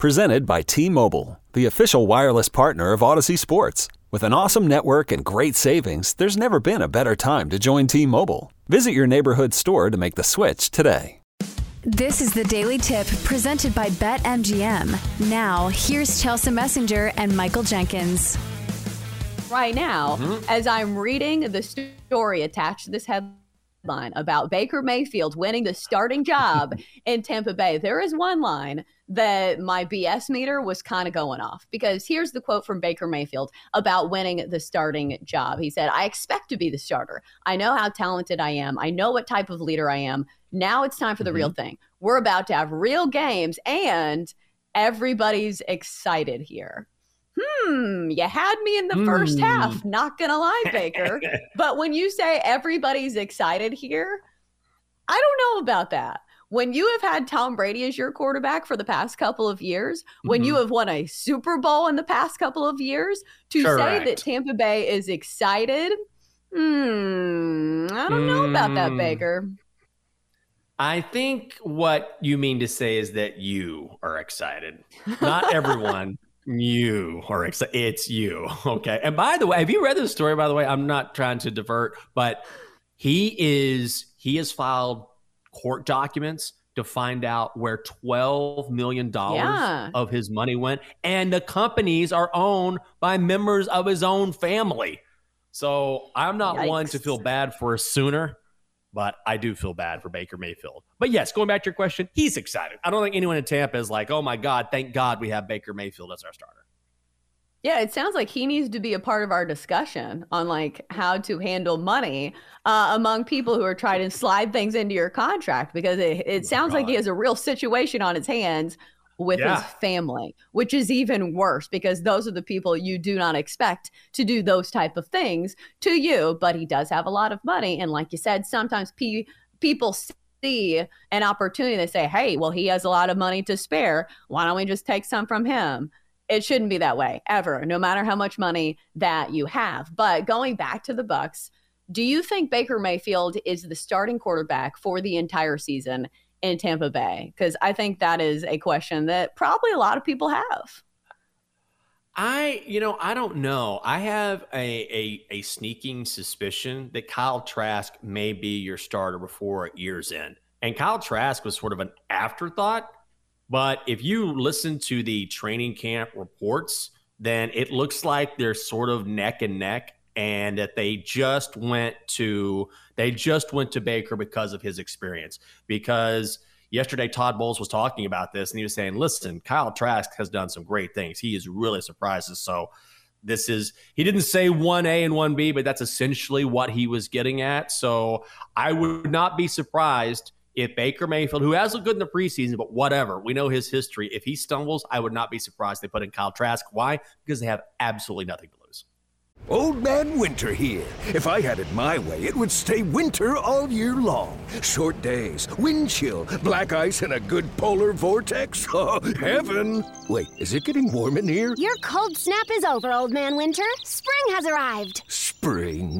Presented by T-Mobile, the official wireless partner of Audacy Sports. With an awesome network and great savings, there's never been a better time to join T-Mobile. Visit your neighborhood store to make the switch today. This is the Daily Tip presented by BetMGM. Now, here's Chelsa Messinger and Michael Jenkins. Right now, mm-hmm. as I'm reading the story attached to this headline, about Baker Mayfield winning the starting job in Tampa Bay. There is one line that my BS meter was kind of going off because here's the quote from Baker Mayfield about winning the starting job. He said, I expect to be the starter. I know how talented I am. I know what type of leader I am. Now it's time for the mm-hmm. real thing. We're about to have real games and everybody's excited here hmm, you had me in the mm. first half. Hmm. Not gonna lie, Baker. but when you say everybody's excited here, I don't know about that. When you have had Tom Brady as your quarterback for the past couple of years, mm-hmm. when you mm-hmm. have won a Super Bowl in the past couple of years, to Correct. say that Tampa Bay is excited, hmm, I don't know about that, hmm. Baker. I think what you mean to say is that you are excited. Not everyone, you are excited. It's you. Okay. And by the way, have you read this story? By the way, I'm not trying to divert, but he is he has filed court documents to find out where 12 million dollars yeah. of his money went and the companies are owned by members of his own family so i'm not Yikes. one to feel bad for a sooner but I do feel bad for Baker Mayfield. But yes, going back to your question, he's excited. I don't think anyone in Tampa is like, oh my God, thank God we have Baker Mayfield as our starter. Yeah, it sounds like he needs to be a part of our discussion on like how to handle money uh, among people who are trying to slide things into your contract because it, it oh sounds oh like he has a real situation on his hands with yeah. his family, which is even worse because those are the people you do not expect to do those type of things to you. But he does have a lot of money, and like you said, sometimes pe- people see an opportunity. They say, "Hey, well, he has a lot of money to spare. Why don't we just take some from him?" It shouldn't be that way ever, no matter how much money that you have. But going back to the Bucs, do you think Baker Mayfield is the starting quarterback for the entire season? in Tampa Bay? Because I think that is a question that probably a lot of people have. I, you know, I don't know. I have a, a, a sneaking suspicion that Kyle Trask may be your starter before year's end. And Kyle Trask was sort of an afterthought. But if you listen to the training camp reports, then it looks like they're sort of neck and neck and that they just went to they just went to Baker because of his experience. Because yesterday Todd Bowles was talking about this and he was saying, "Listen, Kyle Trask has done some great things. He is really surprised us." So this is he didn't say 1A and 1B, but that's essentially what he was getting at. So I would not be surprised if Baker Mayfield, who has looked good in the preseason, but whatever, we know his history. If he stumbles, I would not be surprised they put in Kyle Trask. Why? Because they have absolutely nothing to lose. Old Man Winter here. If I had it my way, it would stay winter all year long. Short days, wind chill, black ice, and a good polar vortex. Oh, heaven! Wait, is it getting warm in here? Your cold snap is over, Old Man Winter. Spring has arrived. Spring?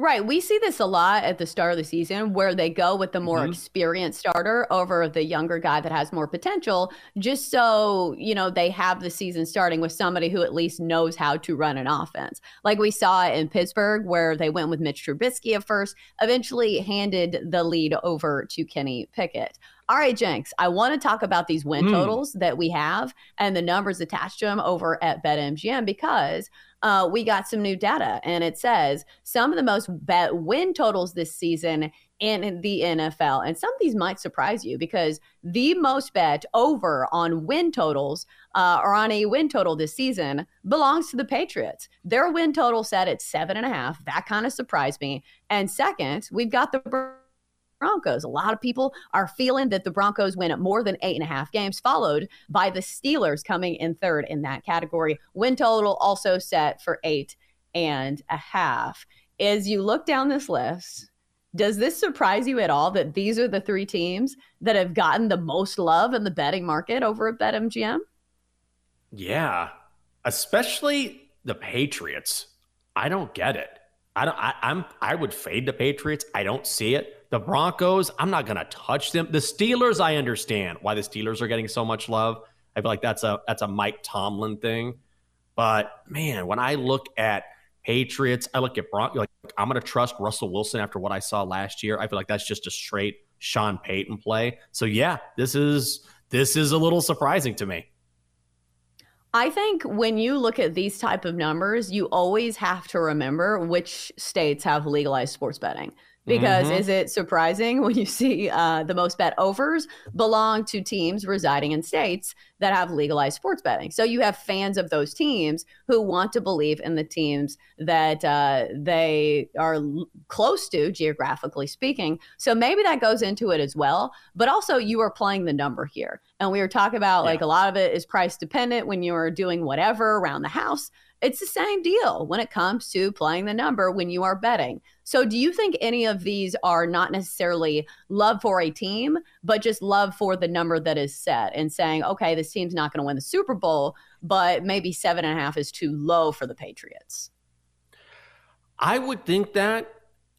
Right. We see this a lot at the start of the season where they go with the more Mhm. experienced starter over the younger guy that has more potential, just so, you know, they have the season starting with somebody who at least knows how to run an offense. Like we saw in Pittsburgh, where they went with Mitch Trubisky at first, eventually handed the lead over to Kenny Pickett. All right, Jenks, I want to talk about these win Mm. totals that we have and the numbers attached to them over at BetMGM because uh, we got some new data and it says some of the most bet win totals this season in the NFL. And some of these might surprise you because the most bet over on win totals uh, or on a win total this season belongs to the Patriots. Their win total set at seven and a half. That kind of surprised me. And second, we've got the Broncos. A lot of people are feeling that the Broncos win at more than eight and a half games, followed by the Steelers coming in third in that category. Win total also set for eight and a half. As you look down this list, does this surprise you at all that these are the three teams that have gotten the most love in the betting market over at BetMGM? Yeah, especially the Patriots. I don't get it. I don't. I, I'm. I would fade the Patriots. I don't see it. The Broncos. I'm not gonna touch them. The Steelers. I understand why the Steelers are getting so much love. I feel like that's a that's a Mike Tomlin thing. But man, when I look at Patriots, I look at Broncos. Like I'm gonna trust Russell Wilson after what I saw last year. I feel like that's just a straight Sean Payton play. So yeah, this is this is a little surprising to me. I think when you look at these type of numbers, you always have to remember which states have legalized sports betting. Because Mhm. is it surprising when you see uh, the most bet overs belong to teams residing in states that have legalized sports betting? So you have fans of those teams who want to believe in the teams that uh, they are l- close to, geographically speaking. So maybe that goes into it as well. But also, you are playing the number here. And we were talking about like a lot of it is price dependent when you're doing whatever around the house. It's the same deal when it comes to playing the number when you are betting. So, do you think any of these are not necessarily love for a team, but just love for the number that is set and saying, okay, this team's not going to win the Super Bowl, but maybe seven and a half is too low for the Patriots? I would think that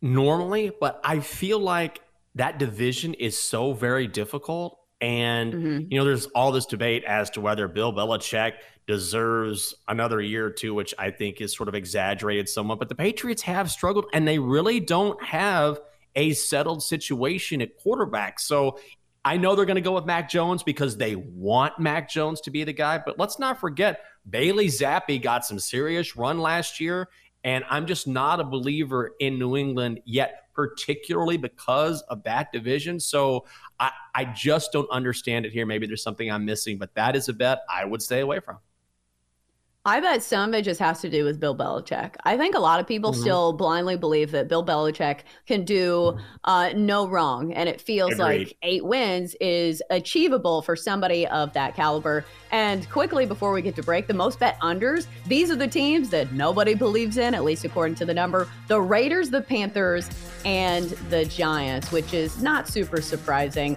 normally, but I feel like that division is so very difficult. And, Mm-hmm. you know, there's all this debate as to whether Bill Belichick deserves another year or two, which I think is sort of exaggerated somewhat. But the Patriots have struggled and they really don't have a settled situation at quarterback. So I know they're going to go with Mac Jones because they want Mac Jones to be the guy. But let's not forget, Bailey Zappe got some serious run last year. And I'm just not a believer in New England yet, particularly because of that division. So I, I just don't understand it here. Maybe there's something I'm missing, but that is a bet I would stay away from. I bet some of it just has to do with Bill Belichick. I think a lot of people Mhm. still blindly believe that Bill Belichick can do uh, no wrong. And it feels Agreed. like eight wins is achievable for somebody of that caliber. And quickly, before we get to break, the most bet unders, these are the teams that nobody believes in, at least according to the number the Raiders, the Panthers, and the Giants, which is not super surprising.